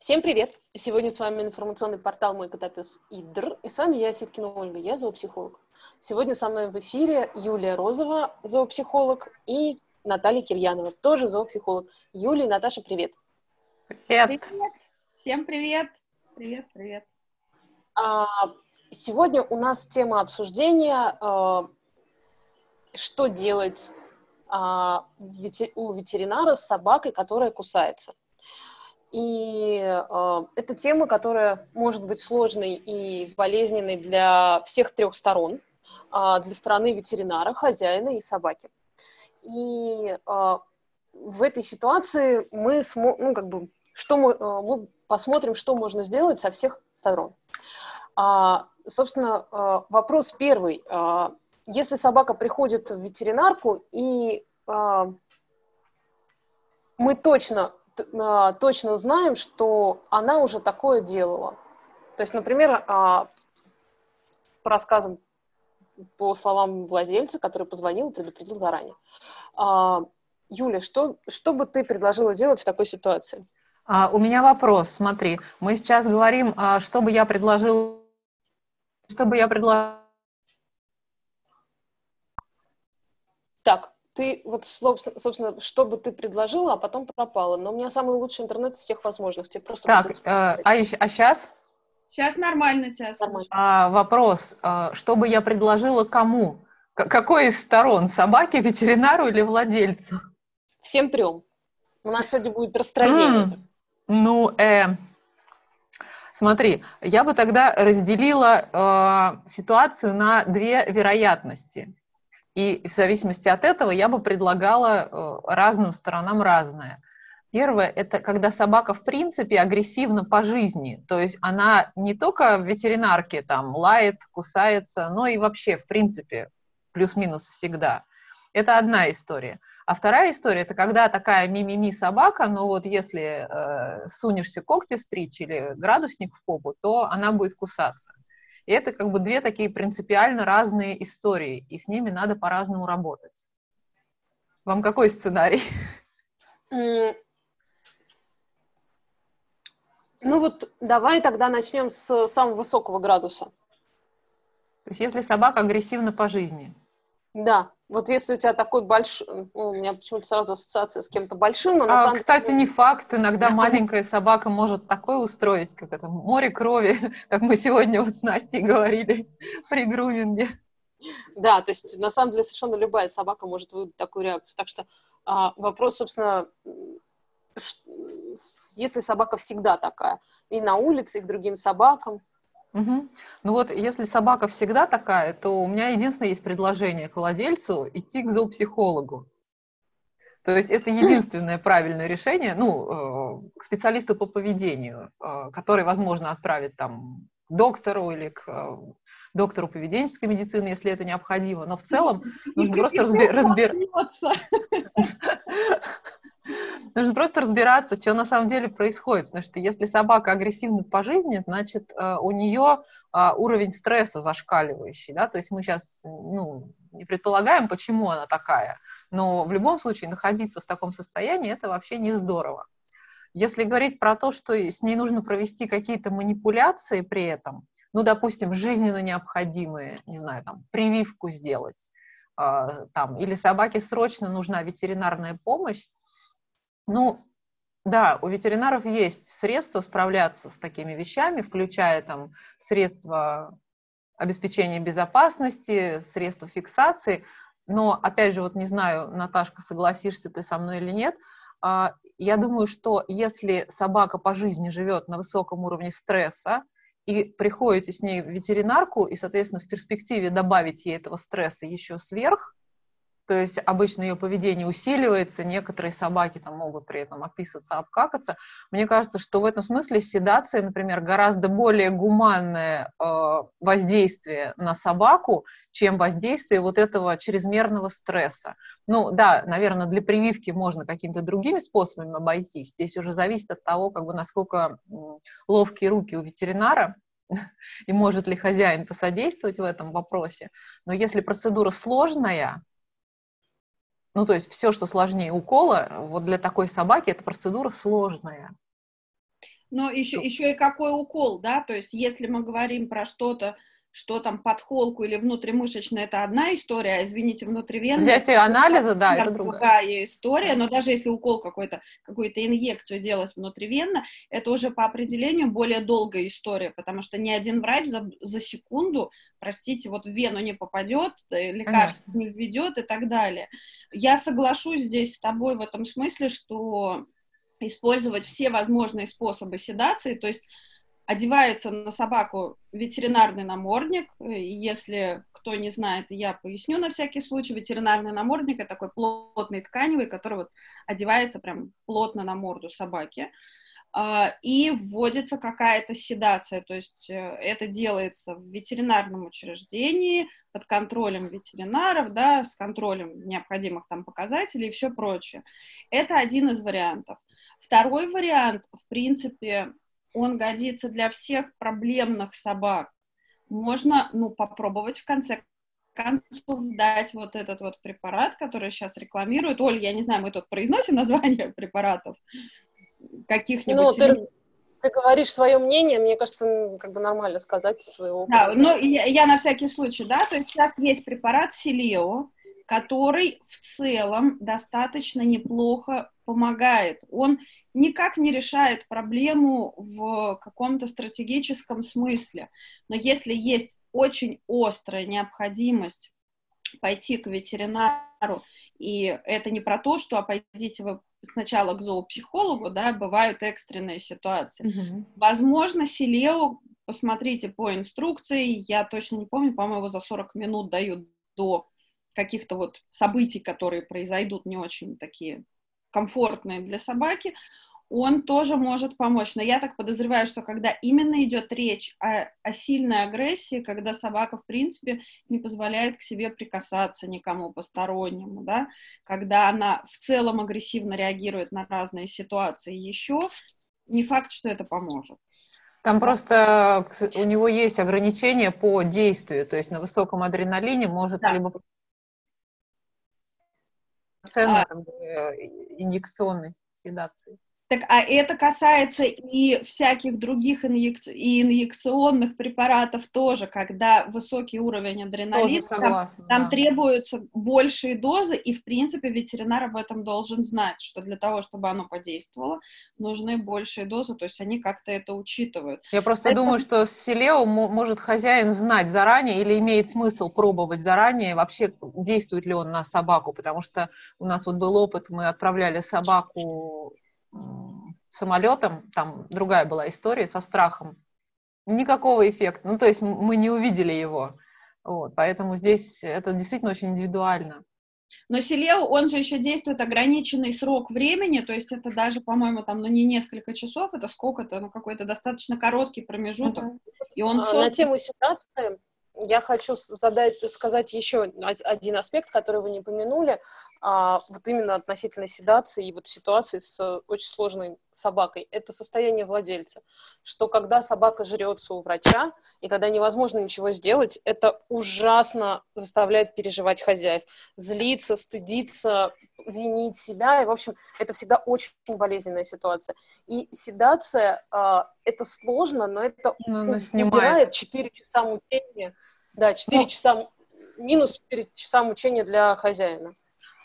Всем привет! Сегодня с вами информационный портал «Мой котопес Идр», и с вами я, Ситкина Ольга, я зоопсихолог. Сегодня со мной в эфире Юлия Розова, зоопсихолог, и Наталья Кирьянова, тоже зоопсихолог. Юлия и Наташа, привет! Привет! привет. Всем привет! Привет, привет! А, сегодня у нас тема обсуждения, а, что делать а, у ветеринара с собакой, которая кусается. И э, это тема, которая может быть сложной и болезненной для всех трех сторон, э, для стороны ветеринара, хозяина и собаки. И э, в этой ситуации мы, смо- ну, как бы, что мы, э, мы посмотрим, что можно сделать со всех сторон. А, собственно, э, вопрос первый. Э, если собака приходит в ветеринарку и э, мы точно точно знаем, что она уже такое делала. То есть, например, а, по рассказам, по словам владельца, который позвонил и предупредил заранее. А, Юля, что, что бы ты предложила делать в такой ситуации? у меня вопрос, смотри, мы сейчас говорим, что бы я предложил, что бы я предложил. Так, ты вот, собственно, что бы ты предложила, а потом пропала. Но у меня самый лучший интернет из всех возможных. Тебе просто так, э, а, а сейчас? Сейчас нормально тебя нормально. А, вопрос, а, что бы я предложила кому? К- какой из сторон? Собаке, ветеринару или владельцу? Всем трем. У нас сегодня будет расстроение. Mm. Ну, э, смотри, я бы тогда разделила э, ситуацию на две вероятности. И в зависимости от этого я бы предлагала э, разным сторонам разное. Первое – это когда собака в принципе агрессивна по жизни, то есть она не только в ветеринарке там лает, кусается, но и вообще в принципе плюс-минус всегда. Это одна история. А вторая история – это когда такая мимими собака, но вот если э, сунешься когти стричь или градусник в попу, то она будет кусаться. И это как бы две такие принципиально разные истории, и с ними надо по-разному работать. Вам какой сценарий? Ну вот давай тогда начнем с самого высокого градуса. То есть если собака агрессивна по жизни. Да, вот если у тебя такой большой, ну, у меня почему-то сразу ассоциация с кем-то большим, но на а, самом кстати, деле... не факт, иногда маленькая собака может такое устроить, как это, море крови, как мы сегодня вот с Настей говорили при груминге. Да, то есть на самом деле совершенно любая собака может выдать такую реакцию. Так что а, вопрос, собственно, если собака всегда такая, и на улице, и к другим собакам, Угу. Ну вот, если собака всегда такая, то у меня единственное есть предложение к владельцу идти к зоопсихологу. То есть это единственное правильное решение, ну, э, к специалисту по поведению, э, который, возможно, отправит там к доктору или к э, доктору поведенческой медицины, если это необходимо. Но в целом нужно просто разбираться. Нужно просто разбираться, что на самом деле происходит, потому что если собака агрессивна по жизни, значит, э, у нее а, уровень стресса зашкаливающий, да, то есть мы сейчас, ну, не предполагаем, почему она такая, но в любом случае находиться в таком состоянии, это вообще не здорово. Если говорить про то, что с ней нужно провести какие-то манипуляции при этом, ну, допустим, жизненно необходимые, не знаю, там, прививку сделать, а, там, или собаке срочно нужна ветеринарная помощь, ну, да, у ветеринаров есть средства справляться с такими вещами, включая там средства обеспечения безопасности, средства фиксации. Но, опять же, вот не знаю, Наташка, согласишься ты со мной или нет, а, я думаю, что если собака по жизни живет на высоком уровне стресса, и приходите с ней в ветеринарку, и, соответственно, в перспективе добавить ей этого стресса еще сверх, то есть обычно ее поведение усиливается, некоторые собаки там могут при этом описаться, обкакаться. Мне кажется, что в этом смысле седация, например, гораздо более гуманное э, воздействие на собаку, чем воздействие вот этого чрезмерного стресса. Ну да, наверное, для прививки можно какими-то другими способами обойтись. Здесь уже зависит от того, как бы насколько ловкие руки у ветеринара, и может ли хозяин посодействовать в этом вопросе. Но если процедура сложная, ну, то есть все, что сложнее укола, вот для такой собаки эта процедура сложная. Но еще, еще и какой укол, да, то есть если мы говорим про что-то, что там под холку или внутримышечно, это одна история, а, извините, внутривенно... Взятие анализа, да, это другая. другая история, но даже если укол какой-то, какую-то инъекцию делать внутривенно, это уже по определению более долгая история, потому что ни один врач за, за секунду, простите, вот в вену не попадет, э, лекарство Конечно. не введет и так далее. Я соглашусь здесь с тобой в этом смысле, что использовать все возможные способы седации, то есть одевается на собаку ветеринарный намордник. Если кто не знает, я поясню на всякий случай. Ветеринарный намордник — это такой плотный тканевый, который вот одевается прям плотно на морду собаки. А, и вводится какая-то седация, то есть э, это делается в ветеринарном учреждении под контролем ветеринаров, да, с контролем необходимых там показателей и все прочее. Это один из вариантов. Второй вариант, в принципе, он годится для всех проблемных собак. Можно, ну, попробовать в конце концов дать вот этот вот препарат, который сейчас рекламируют. Оль, я не знаю, мы тут произносим название препаратов каких-нибудь? Ну, ты, ты говоришь свое мнение, мне кажется, как бы нормально сказать своего. Да, ну, я, я на всякий случай, да, то есть сейчас есть препарат Силео, который в целом достаточно неплохо помогает. Он никак не решает проблему в каком-то стратегическом смысле. Но если есть очень острая необходимость пойти к ветеринару, и это не про то, что а пойдите вы сначала к зоопсихологу, да, бывают экстренные ситуации. Mm-hmm. Возможно, Силео, посмотрите по инструкции, я точно не помню, по-моему, за 40 минут дают до каких-то вот событий, которые произойдут не очень такие комфортные для собаки, он тоже может помочь. Но я так подозреваю, что когда именно идет речь о, о сильной агрессии, когда собака, в принципе, не позволяет к себе прикасаться никому постороннему, да, когда она в целом агрессивно реагирует на разные ситуации еще, не факт, что это поможет. Там просто у него есть ограничения по действию, то есть на высоком адреналине может да. либо ценная а... как бы, инъекционной седации. Так, а это касается и всяких других инъекци... и инъекционных препаратов тоже, когда высокий уровень адреналина, согласна, там, там да. требуются большие дозы, и, в принципе, ветеринар об этом должен знать, что для того, чтобы оно подействовало, нужны большие дозы, то есть они как-то это учитывают. Я просто это... думаю, что с Селео может хозяин знать заранее или имеет смысл пробовать заранее, вообще действует ли он на собаку, потому что у нас вот был опыт, мы отправляли собаку самолетом, там другая была история со страхом, никакого эффекта. Ну, то есть мы не увидели его. Вот, поэтому здесь это действительно очень индивидуально. Но Селео, он же еще действует ограниченный срок времени, то есть это даже, по-моему, там, ну, не несколько часов, это сколько-то, ну, какой-то достаточно короткий промежуток. Uh-huh. И он... А, на тему ситуации я хочу задать, сказать еще один аспект, который вы не помянули а, вот именно относительно седации и вот ситуации с очень сложной собакой, это состояние владельца, что когда собака жрется у врача, и когда невозможно ничего сделать, это ужасно заставляет переживать хозяев, злиться, стыдиться, винить себя, и, в общем, это всегда очень болезненная ситуация. И седация, а, это сложно, но это но убирает 4 часа мучения, да, 4 ну, часа, минус 4 часа мучения для хозяина.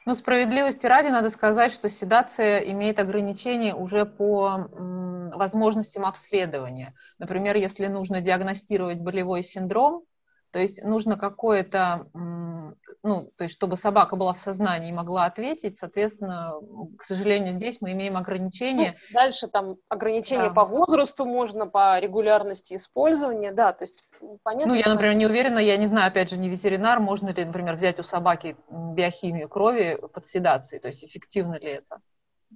Ну, справедливости ради надо сказать, что седация имеет ограничения уже по возможностям обследования. Например, если нужно диагностировать болевой синдром, то есть нужно какое-то, ну, то есть чтобы собака была в сознании и могла ответить, соответственно, к сожалению, здесь мы имеем ограничения. Ну, дальше там ограничения да. по возрасту можно, по регулярности использования, да, то есть понятно. Ну, я, например, не уверена, я не знаю, опять же, не ветеринар, можно ли, например, взять у собаки биохимию крови под седацией, то есть эффективно ли это?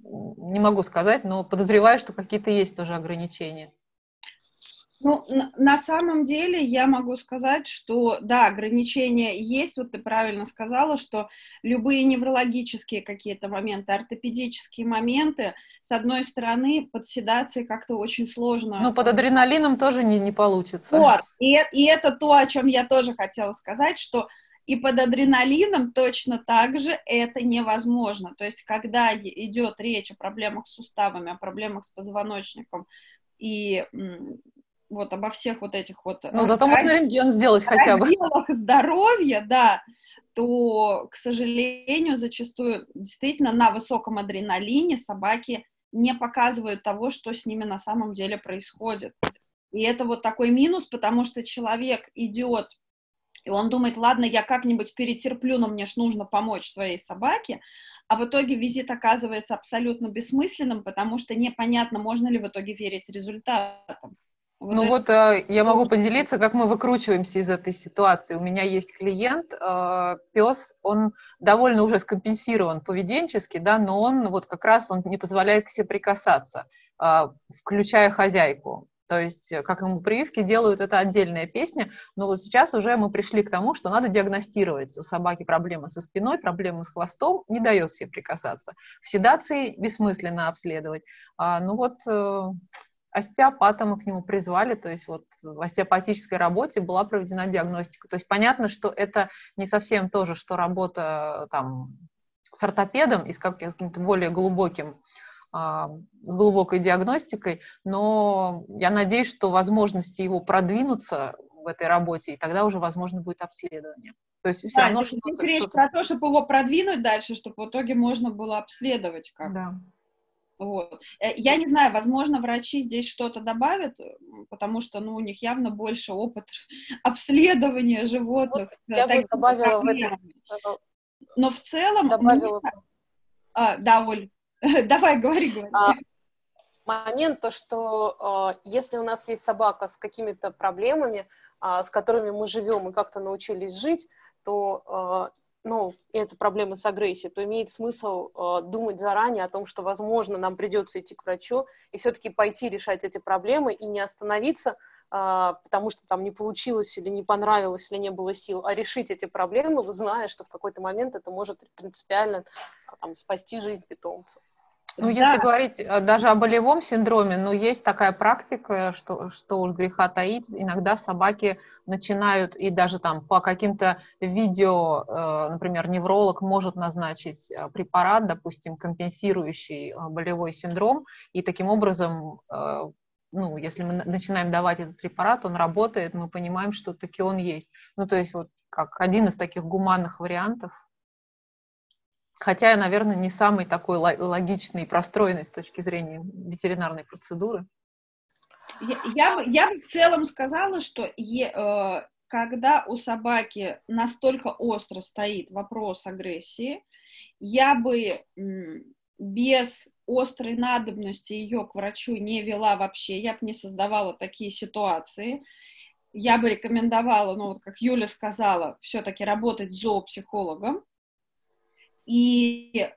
Не могу сказать, но подозреваю, что какие-то есть тоже ограничения. Ну, на, самом деле я могу сказать, что да, ограничения есть. Вот ты правильно сказала, что любые неврологические какие-то моменты, ортопедические моменты, с одной стороны, под седацией как-то очень сложно. Ну, под адреналином тоже не, не получится. Вот, и, и это то, о чем я тоже хотела сказать, что и под адреналином точно так же это невозможно. То есть, когда идет речь о проблемах с суставами, о проблемах с позвоночником, и вот обо всех вот этих вот... Ну, зато можно рентген сделать хотя бы. здоровья, да, то, к сожалению, зачастую действительно на высоком адреналине собаки не показывают того, что с ними на самом деле происходит. И это вот такой минус, потому что человек идет, и он думает, ладно, я как-нибудь перетерплю, но мне ж нужно помочь своей собаке, а в итоге визит оказывается абсолютно бессмысленным, потому что непонятно, можно ли в итоге верить результатам. Ну вот э, я могу поделиться, как мы выкручиваемся из этой ситуации. У меня есть клиент, э, пес, он довольно уже скомпенсирован поведенчески, да, но он вот как раз он не позволяет к себе прикасаться, э, включая хозяйку. То есть, э, как ему прививки делают, это отдельная песня, но вот сейчас уже мы пришли к тому, что надо диагностировать. У собаки проблемы со спиной, проблемы с хвостом, не дает себе прикасаться. В седации бессмысленно обследовать. А, ну вот э, остеопата мы к нему призвали, то есть вот в остеопатической работе была проведена диагностика. То есть понятно, что это не совсем то же, что работа там с ортопедом и с каким-то более глубоким а, с глубокой диагностикой, но я надеюсь, что возможности его продвинуться в этой работе, и тогда уже возможно будет обследование. То есть все да, равно что-то... Речь что про то, чтобы его продвинуть дальше, чтобы в итоге можно было обследовать как. Да. Вот. Э, я не знаю, возможно, врачи здесь что-то добавят, потому что ну, у них явно больше опыт обследования животных. Вот я бы добавила в это. Но в целом... Добавила. Мне... А, да, Оль, давай, говори, говори. А, момент то, что а, если у нас есть собака с какими-то проблемами, а, с которыми мы живем и как-то научились жить, то а, ну, это проблемы с агрессией, то имеет смысл э, думать заранее о том, что, возможно, нам придется идти к врачу и все-таки пойти решать эти проблемы и не остановиться, э, потому что там не получилось или не понравилось, или не было сил, а решить эти проблемы, зная, что в какой-то момент это может принципиально э, там, спасти жизнь питомцу. Ну, да. если говорить э, даже о болевом синдроме, ну, есть такая практика, что, что уж греха таить, иногда собаки начинают, и даже там по каким-то видео, э, например, невролог может назначить э, препарат, допустим, компенсирующий болевой синдром, и таким образом ну, если мы начинаем давать этот препарат, он работает, мы понимаем, что таки он есть. Ну, то есть вот как один из таких гуманных вариантов Хотя, наверное, не самый такой логичный и простроенный с точки зрения ветеринарной процедуры. Я, я, бы, я бы в целом сказала, что е, э, когда у собаки настолько остро стоит вопрос агрессии, я бы э, без острой надобности ее к врачу не вела вообще, я бы не создавала такие ситуации. Я бы рекомендовала, ну вот как Юля сказала, все-таки работать с зоопсихологом, и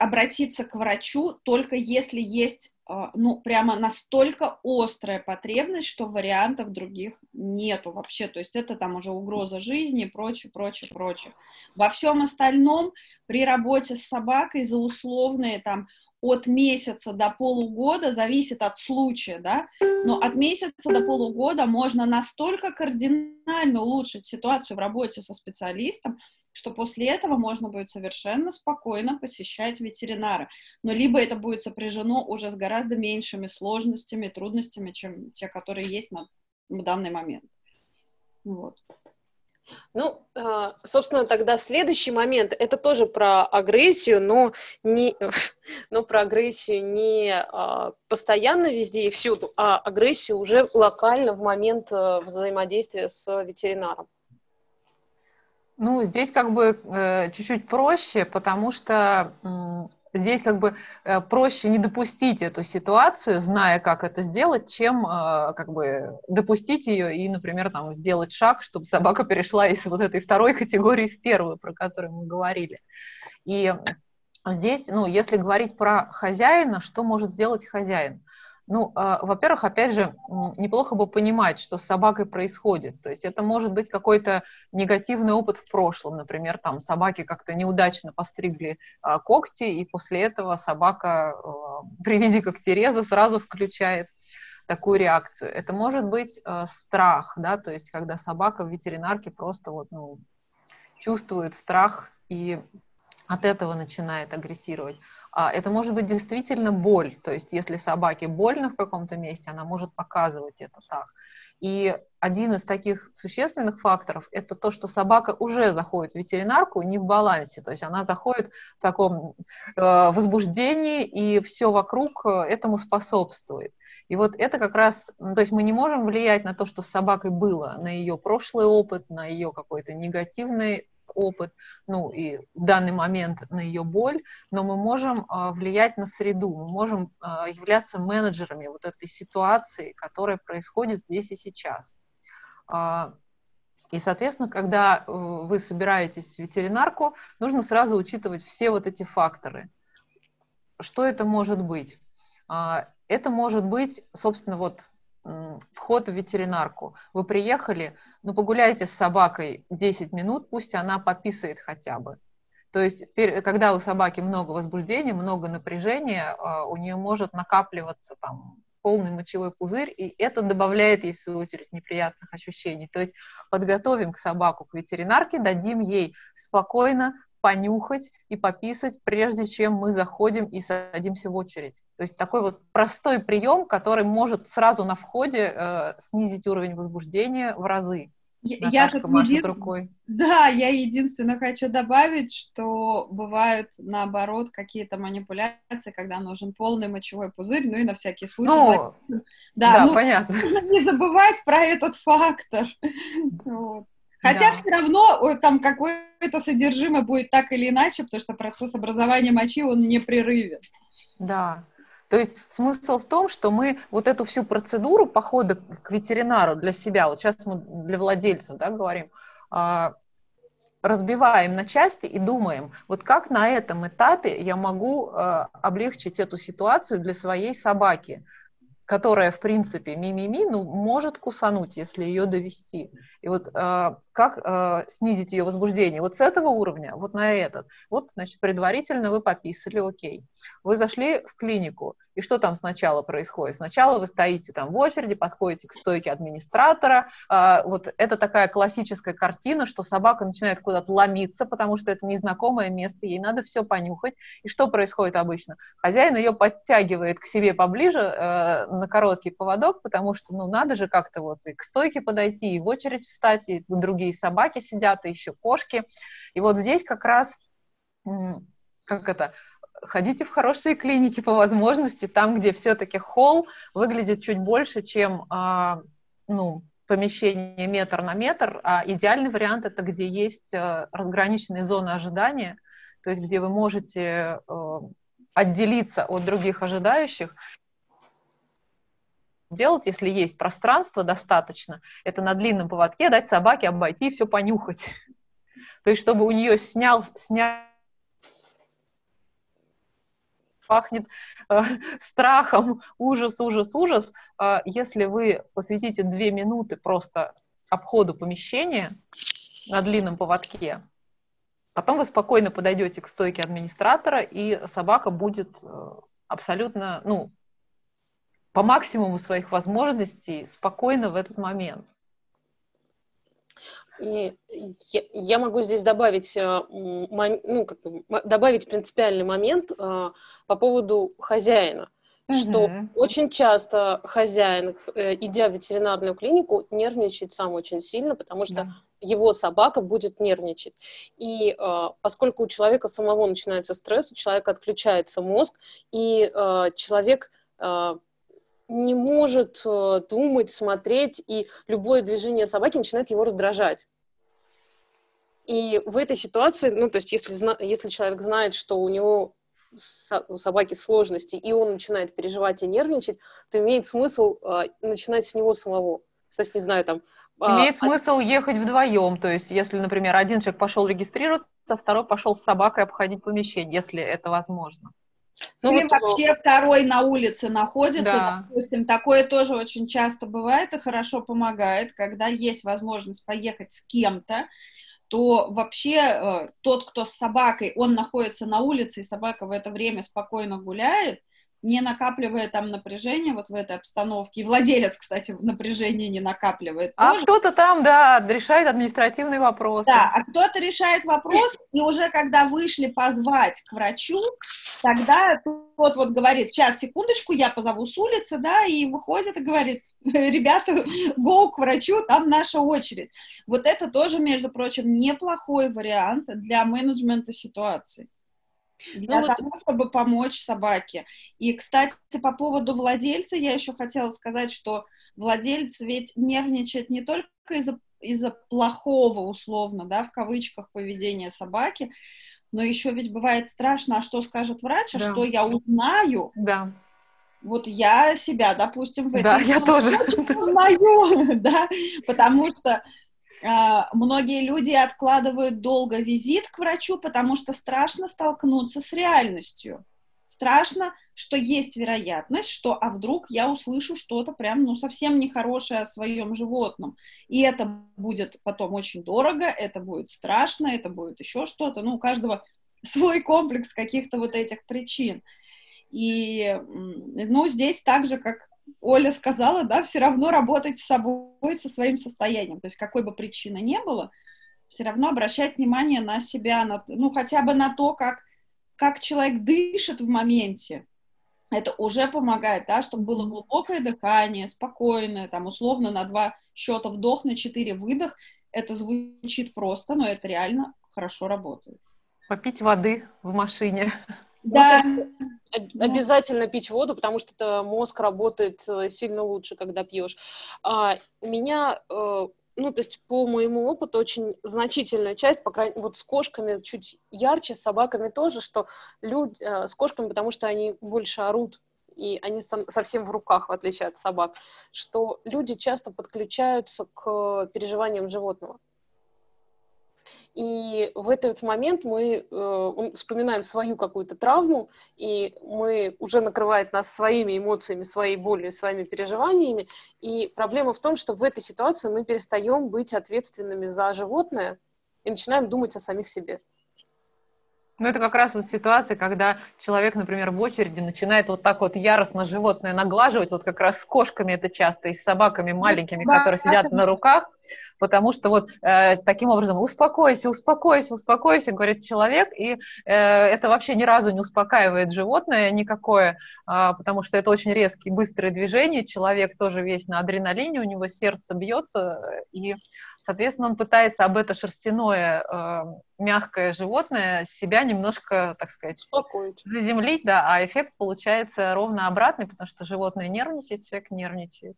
обратиться к врачу только если есть, а, ну, прямо настолько острая потребность, что вариантов других нету вообще. То есть это там уже угроза жизни прочее, прочее, прочее. Во всем остальном при работе с собакой за условные там от месяца до полугода, зависит от случая, да, но от месяца до полугода можно настолько кардинально улучшить ситуацию в работе со специалистом, что после этого можно будет совершенно спокойно посещать ветеринара. Но либо это будет сопряжено уже с гораздо меньшими сложностями, трудностями, чем те, которые есть на данный момент. Вот. Ну, а, собственно, тогда следующий момент, это тоже про агрессию, но, не, но про агрессию не а, постоянно везде и всюду, а агрессию уже локально в момент э, взаимодействия с ветеринаром. Ну, здесь как бы э, чуть-чуть проще, потому что здесь как бы э, проще не допустить эту ситуацию, зная, как это сделать, чем э, как бы допустить ее и, например, там сделать шаг, чтобы собака перешла из вот этой второй категории в первую, про которую мы говорили. И здесь, ну, если говорить про хозяина, что может сделать хозяин? Ну, э, во-первых, опять же, неплохо бы понимать, что с собакой происходит. То есть это может быть какой-то негативный опыт в прошлом. Например, там собаки как-то неудачно постригли э, когти, и после этого собака э, при виде когтереза сразу включает такую реакцию. Это может быть страх, да, то есть когда собака в ветеринарке просто вот, ну, чувствует страх и от этого начинает агрессировать. А это может быть действительно боль. То есть если собаке больно в каком-то месте, она может показывать это так. И один из таких существенных факторов – это то, что собака уже заходит в ветеринарку не в балансе, то есть она заходит в таком э, возбуждении, и все вокруг э, этому способствует. И вот это как раз, то есть мы не можем влиять на то, что с собакой было, на ее прошлый опыт, на ее какой-то негативный опыт, ну и в данный момент на ее боль, но мы можем э, влиять на среду, мы можем э, являться менеджерами вот этой ситуации, которая происходит здесь и сейчас. Э, и, соответственно, когда вы собираетесь в ветеринарку, нужно сразу учитывать все вот эти факторы. Что это может быть? Это может быть, собственно, вот вход в ветеринарку. Вы приехали, ну, погуляйте с собакой 10 минут, пусть она пописает хотя бы. То есть, когда у собаки много возбуждения, много напряжения, а, у нее может накапливаться там полный мочевой пузырь, и это добавляет ей, в свою очередь, неприятных ощущений. То есть подготовим к собаку к ветеринарке, дадим ей спокойно понюхать и пописать, прежде чем мы заходим и садимся в очередь. То есть такой вот простой прием, который может сразу на входе э, снизить уровень возбуждения в разы. Я, как машет рукой. Да, я единственное хочу добавить, что бывают наоборот какие-то манипуляции, когда нужен полный мочевой пузырь, ну и на всякий случай. Ну, да, да ну, понятно. Нужно не забывать про этот фактор. Вот. Хотя да. все равно там какое-то содержимое будет так или иначе, потому что процесс образования мочи, он непрерывен. Да. То есть смысл в том, что мы вот эту всю процедуру похода к ветеринару для себя, вот сейчас мы для владельцев да, говорим, а, разбиваем на части и думаем, вот как на этом этапе я могу а, облегчить эту ситуацию для своей собаки которая, в принципе, мимими, ну, может кусануть, если ее довести. И вот э, как э, снизить ее возбуждение? Вот с этого уровня, вот на этот. Вот, значит, предварительно вы пописали, окей. Вы зашли в клинику, и что там сначала происходит? Сначала вы стоите там в очереди, подходите к стойке администратора. Э, вот это такая классическая картина, что собака начинает куда-то ломиться, потому что это незнакомое место, ей надо все понюхать. И что происходит обычно? Хозяин ее подтягивает к себе поближе э, на короткий поводок, потому что, ну, надо же как-то вот и к стойке подойти, и в очередь встать, и другие собаки сидят, и еще кошки. И вот здесь как раз, как это, ходите в хорошие клиники по возможности, там, где все-таки холл выглядит чуть больше, чем, а, ну, помещение метр на метр, а идеальный вариант это где есть а, разграниченные зоны ожидания, то есть где вы можете а, отделиться от других ожидающих делать, если есть пространство достаточно, это на длинном поводке дать собаке обойти и все понюхать. То есть, чтобы у нее снял, снял пахнет э, страхом, ужас, ужас, ужас. Э, если вы посвятите две минуты просто обходу помещения на длинном поводке, потом вы спокойно подойдете к стойке администратора, и собака будет э, абсолютно, ну, по максимуму своих возможностей спокойно в этот момент. И я, могу здесь добавить, э, ну, как бы, добавить принципиальный момент э, по поводу хозяина, угу. что очень часто хозяин, э, идя в ветеринарную клинику, нервничает сам очень сильно, потому что да. его собака будет нервничать. И поскольку у человека самого начинается стресс, у человека отключается мозг, и человек не может э, думать, смотреть, и любое движение собаки начинает его раздражать. И в этой ситуации, ну, то есть если, если человек знает, что у него у собаки сложности, и он начинает переживать и нервничать, то имеет смысл э, начинать с него самого. То есть, не знаю, там... А, имеет а... смысл ехать вдвоем, то есть если, например, один человек пошел регистрироваться, второй пошел с собакой обходить помещение, если это возможно. Ну, Или вот, вообще второй на улице находится, да. допустим, такое тоже очень часто бывает и хорошо помогает, когда есть возможность поехать с кем-то, то вообще э, тот, кто с собакой, он находится на улице, и собака в это время спокойно гуляет, не накапливая там напряжение вот в этой обстановке. И владелец, кстати, напряжение не накапливает. А кто-то там, да, решает административный вопрос. Да, а кто-то решает вопрос, и уже когда вышли позвать к врачу, тогда тот вот говорит, сейчас, секундочку, я позову с улицы, да, и выходит и говорит, ребята, go к врачу, там наша очередь. Вот это тоже, между прочим, неплохой вариант для менеджмента ситуации для ну, того, вот... чтобы помочь собаке. И, кстати, по поводу владельца я еще хотела сказать, что владелец ведь нервничает не только из-за из-за плохого, условно, да, в кавычках, поведения собаки, но еще ведь бывает страшно, а что скажет врач, а да. что я узнаю. Да. Вот я себя, допустим, в этом да, я тоже узнаю, да, потому что многие люди откладывают долго визит к врачу, потому что страшно столкнуться с реальностью. Страшно, что есть вероятность, что а вдруг я услышу что-то прям ну совсем нехорошее о своем животном. И это будет потом очень дорого, это будет страшно, это будет еще что-то. Ну, у каждого свой комплекс каких-то вот этих причин. И, ну, здесь так же, как Оля сказала, да, все равно работать с собой, со своим состоянием. То есть какой бы причины не было, все равно обращать внимание на себя, на, ну, хотя бы на то, как, как человек дышит в моменте. Это уже помогает, да, чтобы было глубокое дыхание, спокойное, там, условно, на два счета вдох, на четыре выдох. Это звучит просто, но это реально хорошо работает. Попить воды в машине. Да. обязательно пить воду, потому что это мозг работает э, сильно лучше, когда пьешь. А, у меня, э, ну, то есть по моему опыту очень значительная часть, по крайней вот с кошками чуть ярче, с собаками тоже, что люди э, с кошками, потому что они больше орут, и они совсем в руках, в отличие от собак, что люди часто подключаются к переживаниям животного. И в этот момент мы э, вспоминаем свою какую-то травму, и мы уже накрывает нас своими эмоциями, своей болью, своими переживаниями. И проблема в том, что в этой ситуации мы перестаем быть ответственными за животное и начинаем думать о самих себе. Ну, это как раз вот ситуация, когда человек, например, в очереди начинает вот так вот яростно животное наглаживать, вот как раз с кошками это часто, и с собаками маленькими, которые сидят на руках, потому что вот э, таким образом успокойся, успокойся, успокойся, говорит человек, и э, это вообще ни разу не успокаивает животное никакое, э, потому что это очень резкие, быстрые движения, человек тоже весь на адреналине, у него сердце бьется, и Соответственно, он пытается об это шерстяное э, мягкое животное себя немножко, так сказать, Успокоить. заземлить, да, а эффект получается ровно обратный, потому что животное нервничает, человек нервничает.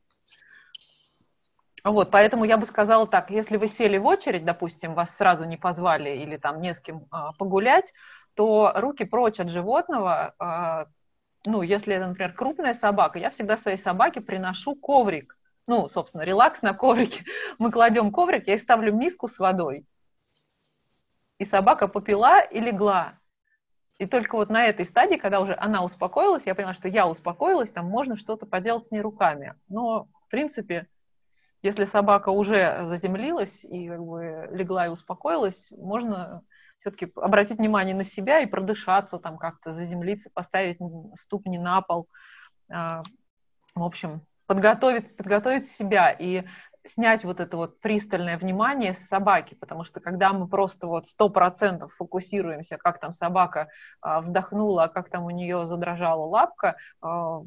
Вот, поэтому я бы сказала так, если вы сели в очередь, допустим, вас сразу не позвали или там не с кем э, погулять, то руки прочь от животного, э, ну, если это, например, крупная собака, я всегда своей собаке приношу коврик, ну, собственно, релакс на коврике. Мы кладем коврик, я ставлю миску с водой. И собака попила и легла. И только вот на этой стадии, когда уже она успокоилась, я поняла, что я успокоилась, там можно что-то поделать с ней руками. Но, в принципе, если собака уже заземлилась и как бы легла и успокоилась, можно все-таки обратить внимание на себя и продышаться, там как-то заземлиться, поставить ступни на пол. А, в общем, подготовить, подготовить себя и снять вот это вот пристальное внимание с собаки, потому что когда мы просто вот сто процентов фокусируемся, как там собака а, вздохнула, как там у нее задрожала лапка, а,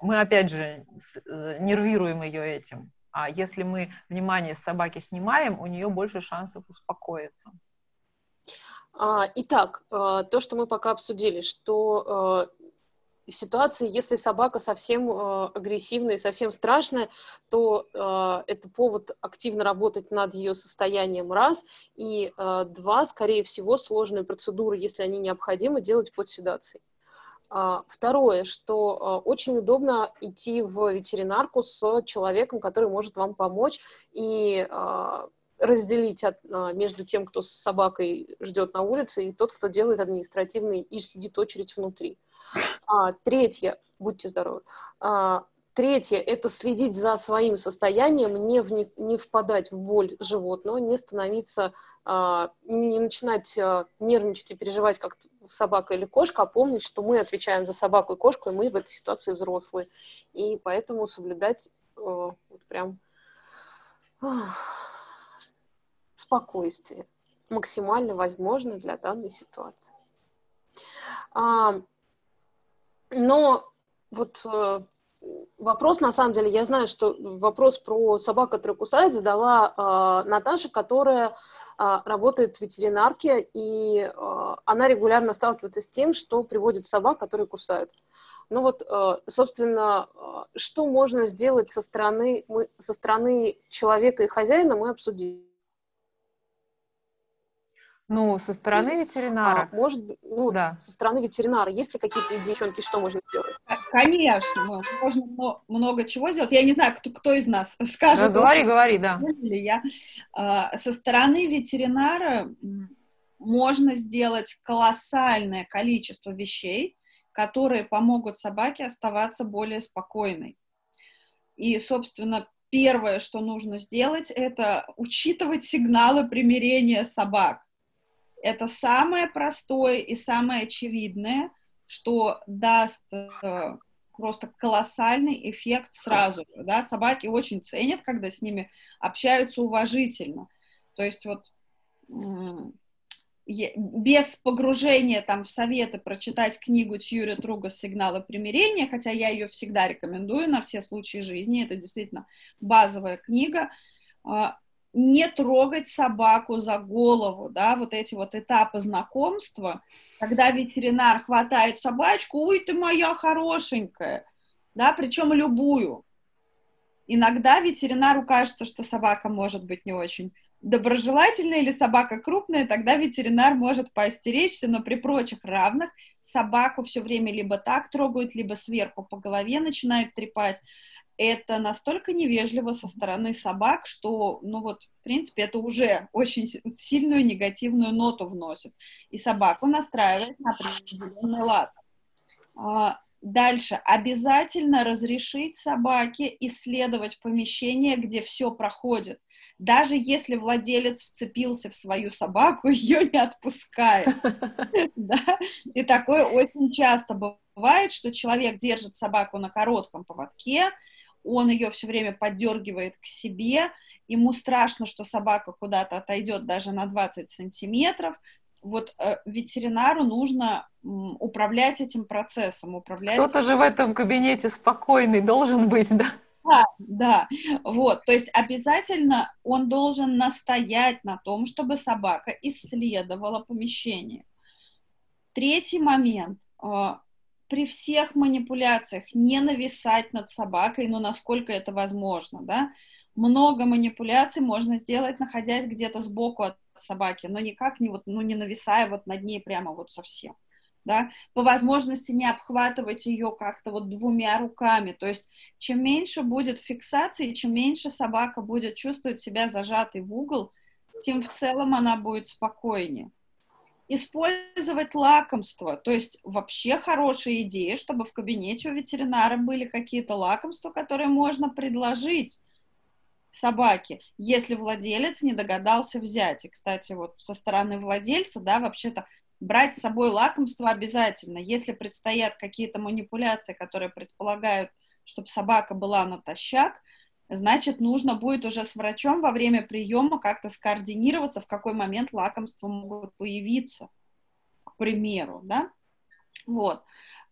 мы опять же с, а, нервируем ее этим. А если мы внимание с собаки снимаем, у нее больше шансов успокоиться. Итак, то, что мы пока обсудили, что в ситуации, если собака совсем э, агрессивная и совсем страшная, то э, это повод активно работать над ее состоянием, раз, и э, два, скорее всего, сложные процедуры, если они необходимы, делать под седацией. А, второе, что э, очень удобно идти в ветеринарку с человеком, который может вам помочь и э, разделить от, э, между тем, кто с собакой ждет на улице, и тот, кто делает административный и сидит очередь внутри. А, третье, будьте здоровы. А, третье – это следить за своим состоянием, не, в, не, впадать в боль животного, не становиться, а, не начинать а, нервничать и переживать, как собака или кошка, а помнить, что мы отвечаем за собаку и кошку, и мы в этой ситуации взрослые. И поэтому соблюдать э, вот прям спокойствие максимально возможно для данной ситуации. Но вот э, вопрос, на самом деле, я знаю, что вопрос про собак, которая кусает, задала э, Наташа, которая э, работает в ветеринарке, и э, она регулярно сталкивается с тем, что приводит собак, которые кусают. Ну вот, э, собственно, э, что можно сделать со стороны, мы, со стороны человека и хозяина, мы обсудили. Ну, со стороны ветеринара. А, может быть, ну, да. со стороны ветеринара. Есть ли какие-то идеи, девчонки, что можно сделать? Конечно, можно много чего сделать. Я не знаю, кто, кто из нас скажет. Да, говори, говори, да. Я. А, со стороны ветеринара можно сделать колоссальное количество вещей, которые помогут собаке оставаться более спокойной. И, собственно, первое, что нужно сделать, это учитывать сигналы примирения собак это самое простое и самое очевидное, что даст э, просто колоссальный эффект сразу. Да? Собаки очень ценят, когда с ними общаются уважительно. То есть вот без погружения там в советы прочитать книгу Тьюри Труга «Сигналы примирения», хотя я ее всегда рекомендую на все случаи жизни, это действительно базовая книга, а, не трогать собаку за голову, да, вот эти вот этапы знакомства, когда ветеринар хватает собачку, ой, ты моя хорошенькая, да, причем любую. Иногда ветеринару кажется, что собака может быть не очень доброжелательная или собака крупная, тогда ветеринар может поостеречься, но при прочих равных собаку все время либо так трогают, либо сверху по голове начинают трепать это настолько невежливо со стороны собак, что, ну вот, в принципе, это уже очень сильную негативную ноту вносит. И собаку настраивает на определенный лад. А, дальше. Обязательно разрешить собаке исследовать помещение, где все проходит. Даже если владелец вцепился в свою собаку, ее не отпускает. И такое очень часто бывает, что человек держит собаку на коротком поводке, он ее все время поддергивает к себе, ему страшно, что собака куда-то отойдет даже на 20 сантиметров. Вот э, ветеринару нужно м, управлять этим процессом, управлять... Кто-то же в этом кабинете спокойный должен быть, да? Да, да, вот, то есть обязательно он должен настоять на том, чтобы собака исследовала помещение. Третий момент. При всех манипуляциях не нависать над собакой, но насколько это возможно, да. Много манипуляций можно сделать, находясь где-то сбоку от собаки, но никак не вот, ну, не нависая вот над ней прямо вот совсем. Да, по возможности не обхватывать ее как-то вот двумя руками. То есть чем меньше будет фиксации, чем меньше собака будет чувствовать себя зажатой в угол, тем в целом она будет спокойнее использовать лакомства. То есть вообще хорошая идея, чтобы в кабинете у ветеринара были какие-то лакомства, которые можно предложить собаке, если владелец не догадался взять. И, кстати, вот со стороны владельца, да, вообще-то брать с собой лакомство обязательно. Если предстоят какие-то манипуляции, которые предполагают, чтобы собака была натощак, значит, нужно будет уже с врачом во время приема как-то скоординироваться, в какой момент лакомства могут появиться, к примеру, да? Вот.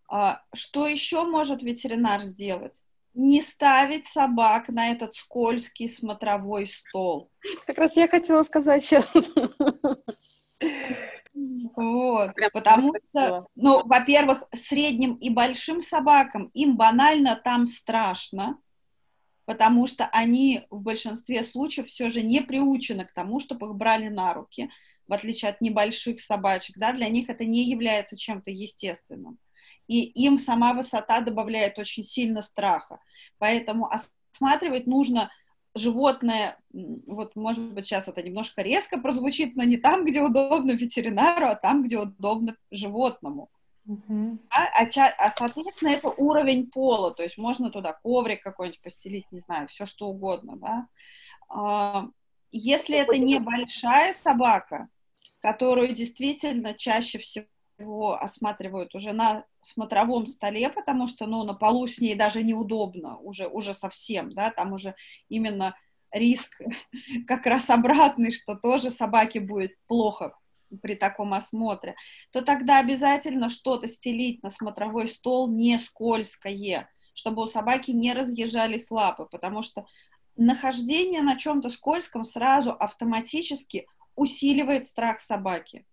А, что еще может ветеринар сделать? Не ставить собак на этот скользкий смотровой стол. Как раз я хотела сказать сейчас. Вот, Прям потому что, ну, во-первых, средним и большим собакам им банально там страшно, потому что они в большинстве случаев все же не приучены к тому, чтобы их брали на руки, в отличие от небольших собачек, да, для них это не является чем-то естественным. И им сама высота добавляет очень сильно страха. Поэтому осматривать нужно животное, вот, может быть, сейчас это немножко резко прозвучит, но не там, где удобно ветеринару, а там, где удобно животному. Uh-huh. А, а, а, соответственно, это уровень пола, то есть можно туда коврик какой-нибудь постелить, не знаю, все что угодно, да. А, если это небольшая собака, которую действительно чаще всего его осматривают уже на смотровом столе, потому что, ну, на полу с ней даже неудобно, уже, уже совсем, да, там уже именно риск как раз обратный, что тоже собаке будет плохо при таком осмотре, то тогда обязательно что-то стелить на смотровой стол не скользкое, чтобы у собаки не разъезжались лапы, потому что нахождение на чем-то скользком сразу автоматически усиливает страх собаки.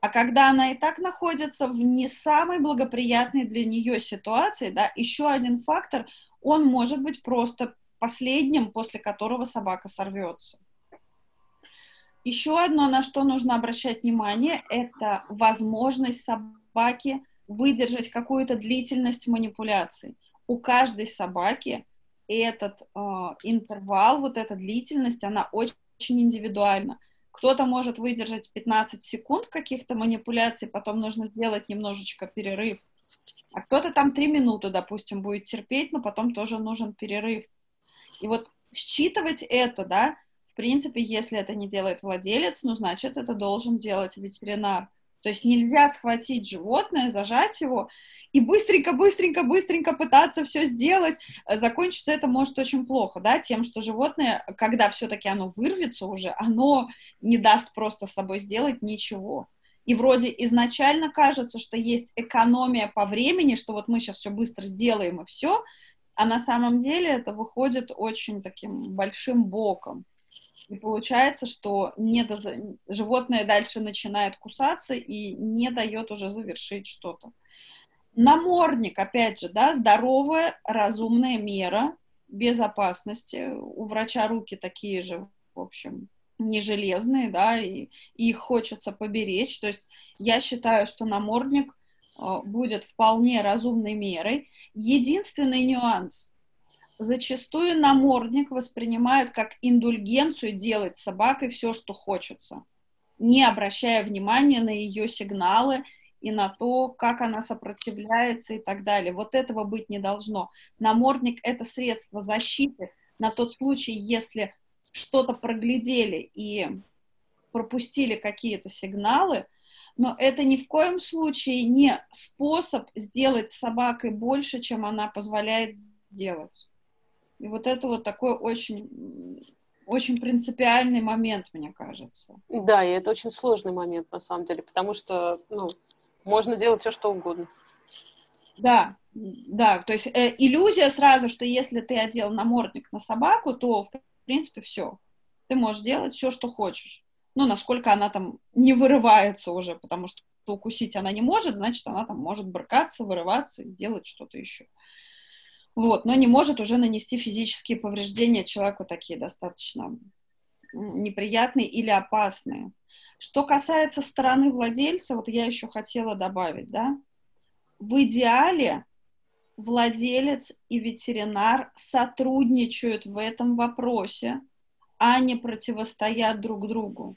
А когда она и так находится в не самой благоприятной для нее ситуации, да, еще один фактор, он может быть просто последним, после которого собака сорвется. Еще одно, на что нужно обращать внимание, это возможность собаки выдержать какую-то длительность манипуляций. У каждой собаки этот э, интервал, вот эта длительность, она очень, очень индивидуальна. Кто-то может выдержать 15 секунд каких-то манипуляций, потом нужно сделать немножечко перерыв. А кто-то там 3 минуты, допустим, будет терпеть, но потом тоже нужен перерыв. И вот считывать это, да, принципе, если это не делает владелец, ну, значит, это должен делать ветеринар. То есть нельзя схватить животное, зажать его и быстренько, быстренько, быстренько пытаться все сделать. Закончится это может очень плохо, да, тем, что животное, когда все-таки оно вырвется уже, оно не даст просто с собой сделать ничего. И вроде изначально кажется, что есть экономия по времени, что вот мы сейчас все быстро сделаем и все, а на самом деле это выходит очень таким большим боком. И получается, что не до... животное дальше начинает кусаться и не дает уже завершить что-то. Намордник, опять же, да, здоровая, разумная мера безопасности. У врача руки такие же, в общем, не железные, да, и, и их хочется поберечь. То есть я считаю, что намордник э, будет вполне разумной мерой. Единственный нюанс зачастую намордник воспринимают как индульгенцию делать собакой все, что хочется, не обращая внимания на ее сигналы и на то, как она сопротивляется и так далее. Вот этого быть не должно. Намордник — это средство защиты на тот случай, если что-то проглядели и пропустили какие-то сигналы, но это ни в коем случае не способ сделать с собакой больше, чем она позволяет сделать. И вот это вот такой очень, очень принципиальный момент, мне кажется. Да, и это очень сложный момент, на самом деле, потому что, ну, можно делать все, что угодно. Да, да, то есть э, иллюзия сразу, что если ты одел намордник на собаку, то, в принципе, все. Ты можешь делать все, что хочешь. Ну, насколько она там не вырывается уже, потому что укусить она не может, значит, она там может брыкаться, вырываться делать что-то еще. Вот, но не может уже нанести физические повреждения человеку такие достаточно неприятные или опасные. Что касается стороны владельца, вот я еще хотела добавить, да, в идеале владелец и ветеринар сотрудничают в этом вопросе, а не противостоят друг другу.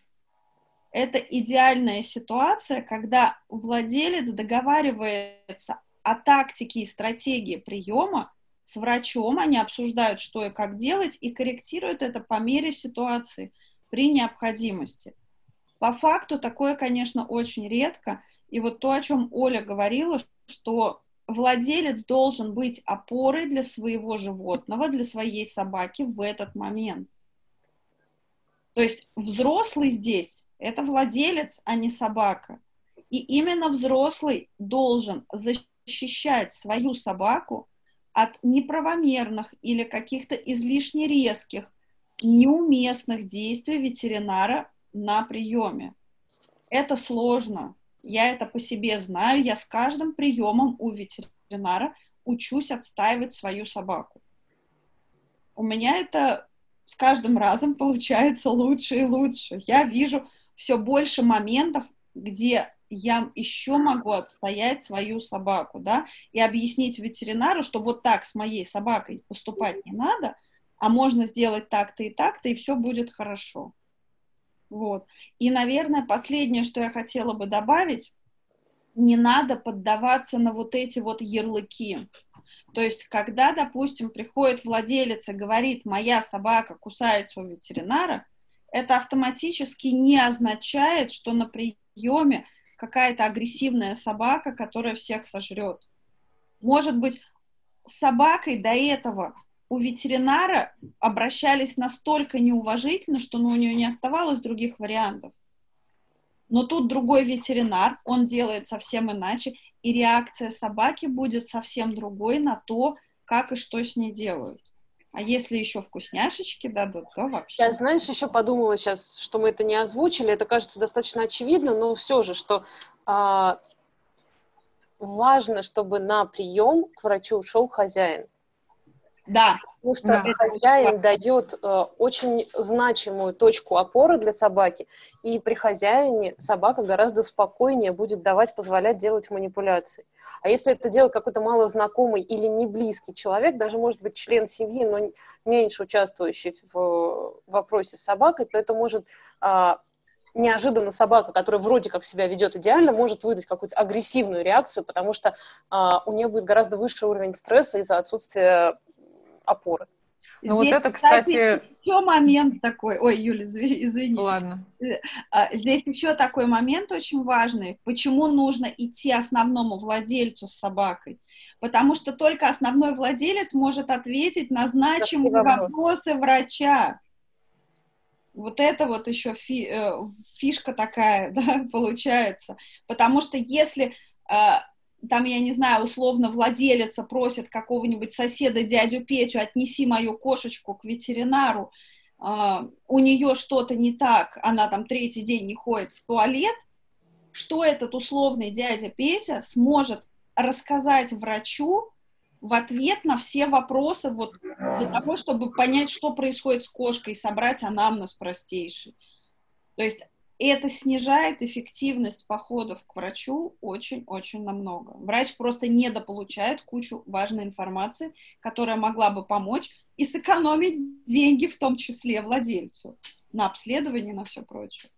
Это идеальная ситуация, когда владелец договаривается о тактике и стратегии приема с врачом, они обсуждают, что и как делать, и корректируют это по мере ситуации при необходимости. По факту такое, конечно, очень редко. И вот то, о чем Оля говорила, что владелец должен быть опорой для своего животного, для своей собаки в этот момент. То есть взрослый здесь – это владелец, а не собака. И именно взрослый должен защищать свою собаку от неправомерных или каких-то излишне резких, неуместных действий ветеринара на приеме. Это сложно. Я это по себе знаю. Я с каждым приемом у ветеринара учусь отстаивать свою собаку. У меня это с каждым разом получается лучше и лучше. Я вижу все больше моментов, где я еще могу отстоять свою собаку, да, и объяснить ветеринару, что вот так с моей собакой поступать не надо, а можно сделать так-то и так-то, и все будет хорошо. Вот. И, наверное, последнее, что я хотела бы добавить, не надо поддаваться на вот эти вот ярлыки. То есть, когда, допустим, приходит владелец и говорит, моя собака кусается у ветеринара, это автоматически не означает, что на приеме какая-то агрессивная собака, которая всех сожрет. Может быть, с собакой до этого у ветеринара обращались настолько неуважительно, что ну, у нее не оставалось других вариантов. Но тут другой ветеринар, он делает совсем иначе, и реакция собаки будет совсем другой на то, как и что с ней делают. А если еще вкусняшечки дадут, то вообще. Я, знаешь, еще подумала сейчас, что мы это не озвучили. Это кажется достаточно очевидно, но все же, что а, важно, чтобы на прием к врачу ушел хозяин. Да. Потому что да. хозяин дает э, очень значимую точку опоры для собаки, и при хозяине собака гораздо спокойнее будет давать, позволять делать манипуляции. А если это делает какой-то малознакомый или не близкий человек, даже может быть член семьи, но меньше участвующий в вопросе с собакой, то это может э, неожиданно собака, которая вроде как себя ведет идеально, может выдать какую-то агрессивную реакцию, потому что а, у нее будет гораздо высший уровень стресса из-за отсутствия опоры. Ну вот это, кстати... Еще момент такой... Ой, Юля, извини. Ладно. А, здесь еще такой момент очень важный. Почему нужно идти основному владельцу с собакой? Потому что только основной владелец может ответить на значимые вопросы врача. Вот это вот еще фи, э, фишка такая, да, получается. Потому что если а, там, я не знаю, условно владелица просит какого-нибудь соседа, дядю Петю, отнеси мою кошечку к ветеринару, uh, у нее что-то не так, она там третий день не ходит в туалет, что этот условный дядя Петя сможет рассказать врачу в ответ на все вопросы вот для того, чтобы понять, что происходит с кошкой, собрать анамнез простейший. То есть и это снижает эффективность походов к врачу очень-очень намного. Врач просто недополучает кучу важной информации, которая могла бы помочь и сэкономить деньги, в том числе владельцу, на обследование, на все прочее.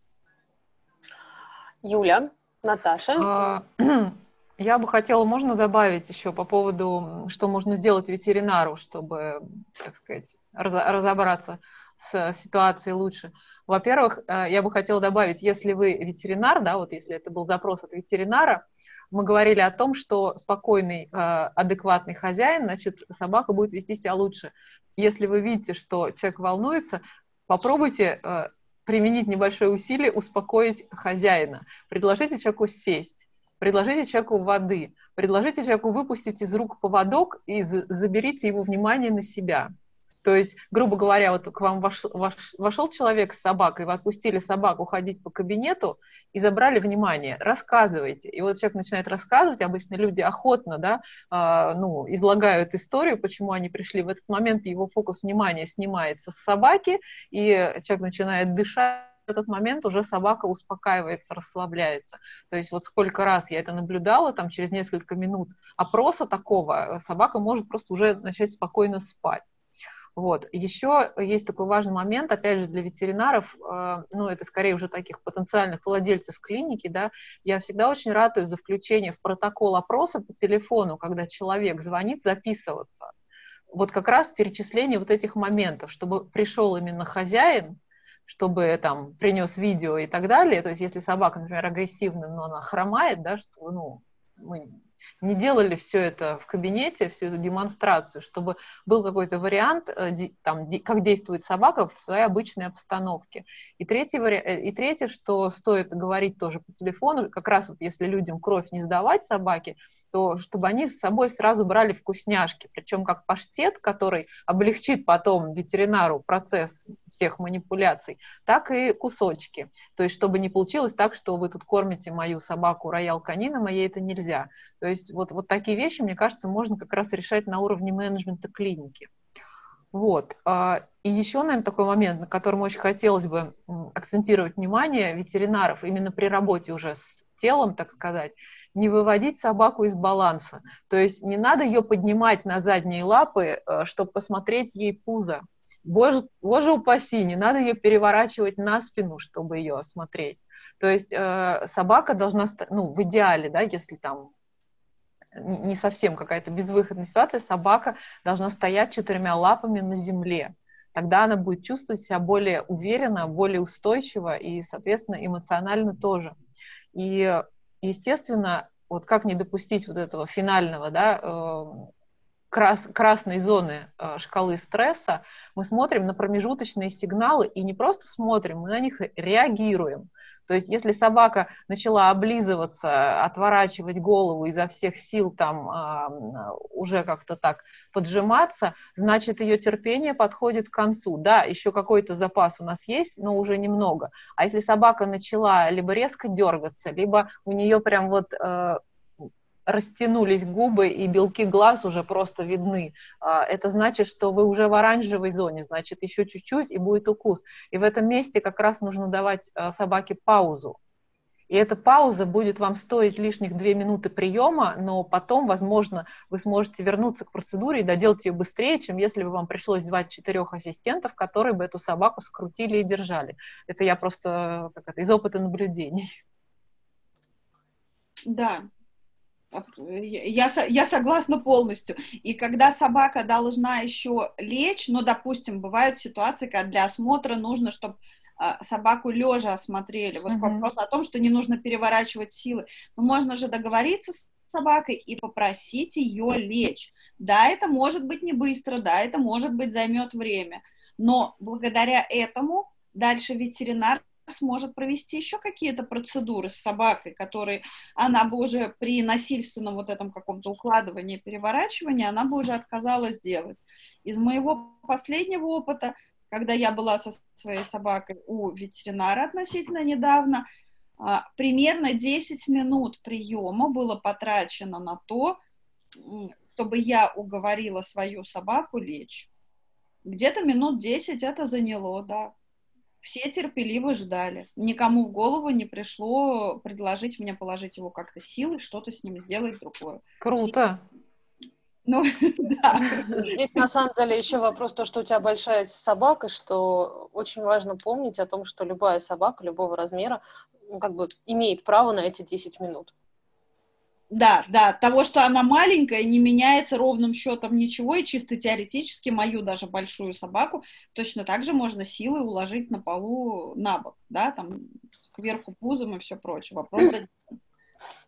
Юля, Наташа. А, я бы хотела, можно добавить еще по поводу, что можно сделать ветеринару, чтобы, так сказать, разобраться с ситуацией лучше. Во-первых, э, я бы хотела добавить, если вы ветеринар, да, вот если это был запрос от ветеринара, мы говорили о том, что спокойный, э, адекватный хозяин, значит, собака будет вести себя лучше. Если вы видите, что человек волнуется, попробуйте э, применить небольшое усилие, успокоить хозяина. Предложите человеку сесть, предложите человеку воды, предложите человеку выпустить из рук поводок и заберите его внимание на себя. То есть, грубо говоря, вот к вам вошел, вошел человек с собакой, вы отпустили собаку ходить по кабинету и забрали внимание. Рассказывайте. И вот человек начинает рассказывать, обычно люди охотно, да, э, ну, излагают историю, почему они пришли. В этот момент его фокус внимания снимается с собаки, и человек начинает дышать в этот момент уже собака успокаивается, расслабляется. То есть вот сколько раз я это наблюдала, там через несколько минут опроса такого собака может просто уже начать спокойно спать. Вот. Еще есть такой важный момент, опять же, для ветеринаров, э, ну, это скорее уже таких потенциальных владельцев клиники, да, я всегда очень радуюсь за включение в протокол опроса по телефону, когда человек звонит, записываться. Вот как раз перечисление вот этих моментов, чтобы пришел именно хозяин, чтобы там принес видео и так далее. То есть, если собака, например, агрессивная, но она хромает, да, что, ну, мы не делали все это в кабинете, всю эту демонстрацию, чтобы был какой-то вариант, э, там, как действует собака в своей обычной обстановке. И третий, вари... Э, и третье, что стоит говорить тоже по телефону, как раз вот если людям кровь не сдавать собаке, то чтобы они с собой сразу брали вкусняшки, причем как паштет, который облегчит потом ветеринару процесс всех манипуляций, так и кусочки. То есть чтобы не получилось так, что вы тут кормите мою собаку роял канином, а ей это нельзя. То есть вот, вот такие вещи, мне кажется, можно как раз решать на уровне менеджмента клиники. Вот. А, и еще, наверное, такой момент, на котором очень хотелось бы акцентировать внимание ветеринаров именно при работе уже с телом, так сказать, не выводить собаку из баланса. То есть не надо ее поднимать на задние лапы, э, чтобы посмотреть ей пузо. Боже, боже упаси, не надо ее переворачивать на спину, чтобы ее осмотреть. То есть э, собака должна, ну, в идеале, да, если там не совсем какая-то безвыходная ситуация, собака должна стоять четырьмя лапами на земле. Тогда она будет чувствовать себя более уверенно, более устойчиво и, соответственно, эмоционально тоже. И естественно, вот как не допустить вот этого финального, да, э, крас, красной зоны э, шкалы стресса, мы смотрим на промежуточные сигналы и не просто смотрим, мы на них реагируем. То есть если собака начала облизываться, отворачивать голову изо всех сил, там э, уже как-то так поджиматься, значит ее терпение подходит к концу. Да, еще какой-то запас у нас есть, но уже немного. А если собака начала либо резко дергаться, либо у нее прям вот э, растянулись губы и белки глаз уже просто видны. А, это значит, что вы уже в оранжевой зоне, значит, еще чуть-чуть и будет укус. И в этом месте как раз нужно давать а, собаке паузу. И эта пауза будет вам стоить лишних две минуты приема, но потом, возможно, вы сможете вернуться к процедуре и доделать ее быстрее, чем если бы вам пришлось звать четырех ассистентов, которые бы эту собаку скрутили и держали. Это я просто как это, из опыта наблюдений. Да, я, я согласна полностью. И когда собака должна еще лечь, ну, допустим, бывают ситуации, когда для осмотра нужно, чтобы а, собаку лежа осмотрели. Вот uh-huh. вопрос о том, что не нужно переворачивать силы. Но можно же договориться с собакой и попросить ее лечь. Да, это может быть не быстро, да, это может быть займет время. Но благодаря этому дальше ветеринар сможет провести еще какие-то процедуры с собакой, которые она бы уже при насильственном вот этом каком-то укладывании, переворачивании, она бы уже отказалась делать. Из моего последнего опыта, когда я была со своей собакой у ветеринара относительно недавно, а, примерно 10 минут приема было потрачено на то, чтобы я уговорила свою собаку лечь. Где-то минут 10 это заняло, да. Все терпеливо ждали. Никому в голову не пришло предложить мне положить его как-то силой, что-то с ним сделать другое. Круто. Ну, да. Здесь на самом деле еще вопрос то, что у тебя большая собака, что очень важно помнить о том, что любая собака любого размера ну, как бы имеет право на эти 10 минут. Да, да, того, что она маленькая, не меняется ровным счетом ничего, и чисто теоретически мою даже большую собаку точно так же можно силой уложить на полу на бок, да, там, кверху пузом и все прочее. Вопрос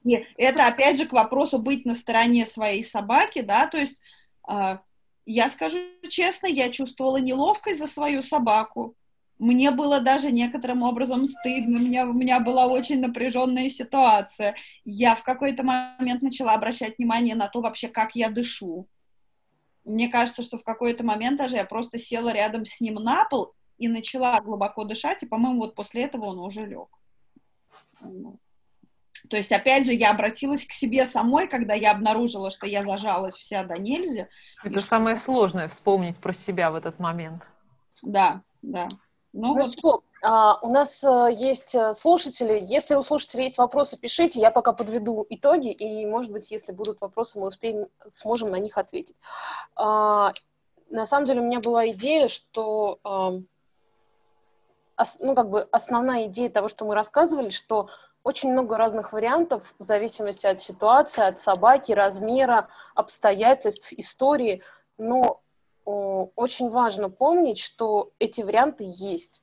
И это, опять же, к вопросу быть на стороне своей собаки, да, то есть, э, я скажу честно, я чувствовала неловкость за свою собаку, мне было даже некоторым образом стыдно, у меня, у меня была очень напряженная ситуация. Я в какой-то момент начала обращать внимание на то вообще, как я дышу. Мне кажется, что в какой-то момент даже я просто села рядом с ним на пол и начала глубоко дышать, и, по-моему, вот после этого он уже лег. То есть, опять же, я обратилась к себе самой, когда я обнаружила, что я зажалась вся до нельзя. Это самое сложное, вспомнить про себя в этот момент. Да, да. Ну, ну вот. что, а, у нас а, есть э, слушатели. Если у слушателей есть вопросы, пишите. Я пока подведу итоги, и, может быть, если будут вопросы, мы успеем, сможем на них ответить. А, на самом деле у меня была идея, что а, ос, ну, как бы основная идея того, что мы рассказывали, что очень много разных вариантов в зависимости от ситуации, от собаки, размера, обстоятельств, истории. Но очень важно помнить, что эти варианты есть.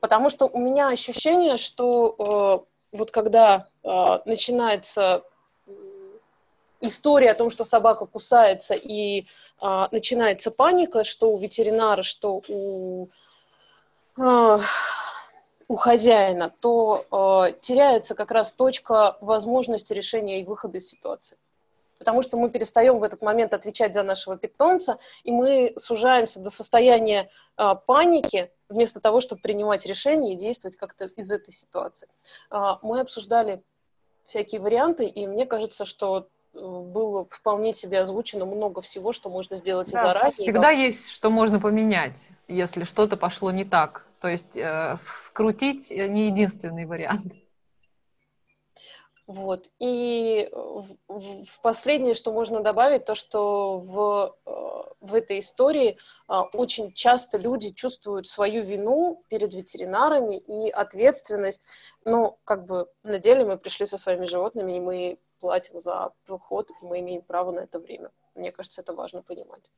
Потому что у меня ощущение, что э, вот когда э, начинается история о том, что собака кусается, и э, начинается паника, что у ветеринара, что у, у хозяина, то э, теряется как раз точка возможности решения и выхода из ситуации потому что мы перестаем в этот момент отвечать за нашего питомца, и мы сужаемся до состояния э, паники, вместо того, чтобы принимать решения и действовать как-то из этой ситуации. Э, мы обсуждали всякие варианты, и мне кажется, что э, было вполне себе озвучено много всего, что можно сделать да, и заранее. Всегда да. есть, что можно поменять, если что-то пошло не так. То есть э, скрутить не единственный вариант. Вот. И в, в последнее, что можно добавить, то, что в, э, в этой истории а, очень часто люди чувствуют свою вину перед ветеринарами и ответственность. Ну, как бы на деле мы пришли со своими животными, и мы платим за проход, и мы имеем право на это время. Мне кажется, это важно понимать.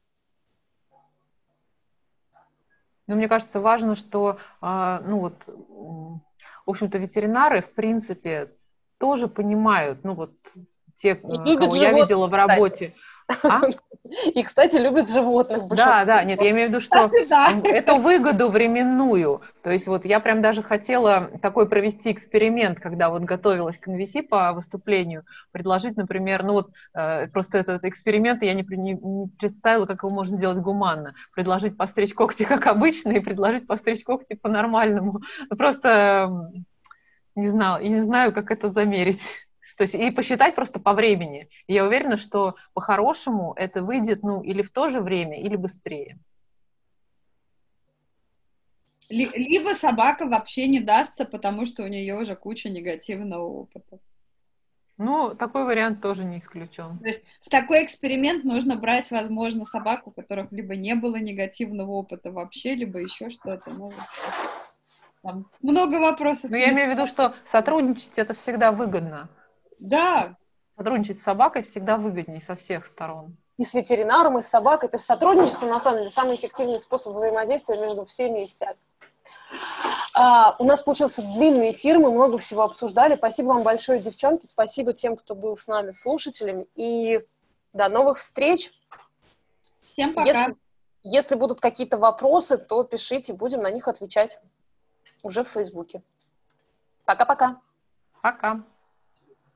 Ну, мне кажется, важно, что, а, ну вот, в общем-то, ветеринары, в принципе, тоже понимают, ну вот те, кого я видела в работе. А? И, кстати, любят животных. Да, да, нет, я имею в виду, что эту выгоду временную. То есть вот я прям даже хотела такой провести эксперимент, когда вот готовилась к NVC по выступлению, предложить, например, ну вот э, просто этот эксперимент я не, не, не представила, как его можно сделать гуманно. Предложить постричь когти как обычно и предложить постричь когти по-нормальному. Ну, просто не знаю, я не знаю, как это замерить. То есть и посчитать просто по времени. И я уверена, что по-хорошему это выйдет, ну, или в то же время, или быстрее. Либо собака вообще не дастся, потому что у нее уже куча негативного опыта. Ну, такой вариант тоже не исключен. То есть в такой эксперимент нужно брать, возможно, собаку, у которых либо не было негативного опыта вообще, либо еще что-то. Ну, там много вопросов. Но я имею в виду, что сотрудничать это всегда выгодно. Да. Сотрудничать с собакой всегда выгоднее со всех сторон. И с ветеринаром, и с собакой. То есть сотрудничество, на самом деле, самый эффективный способ взаимодействия между всеми и всеми. А, у нас получился длинный эфир, мы много всего обсуждали. Спасибо вам большое, девчонки. Спасибо тем, кто был с нами слушателями. И до новых встреч. Всем пока. Если, если будут какие-то вопросы, то пишите, будем на них отвечать уже в Фейсбуке. Пока-пока. Пока. -пока. пока.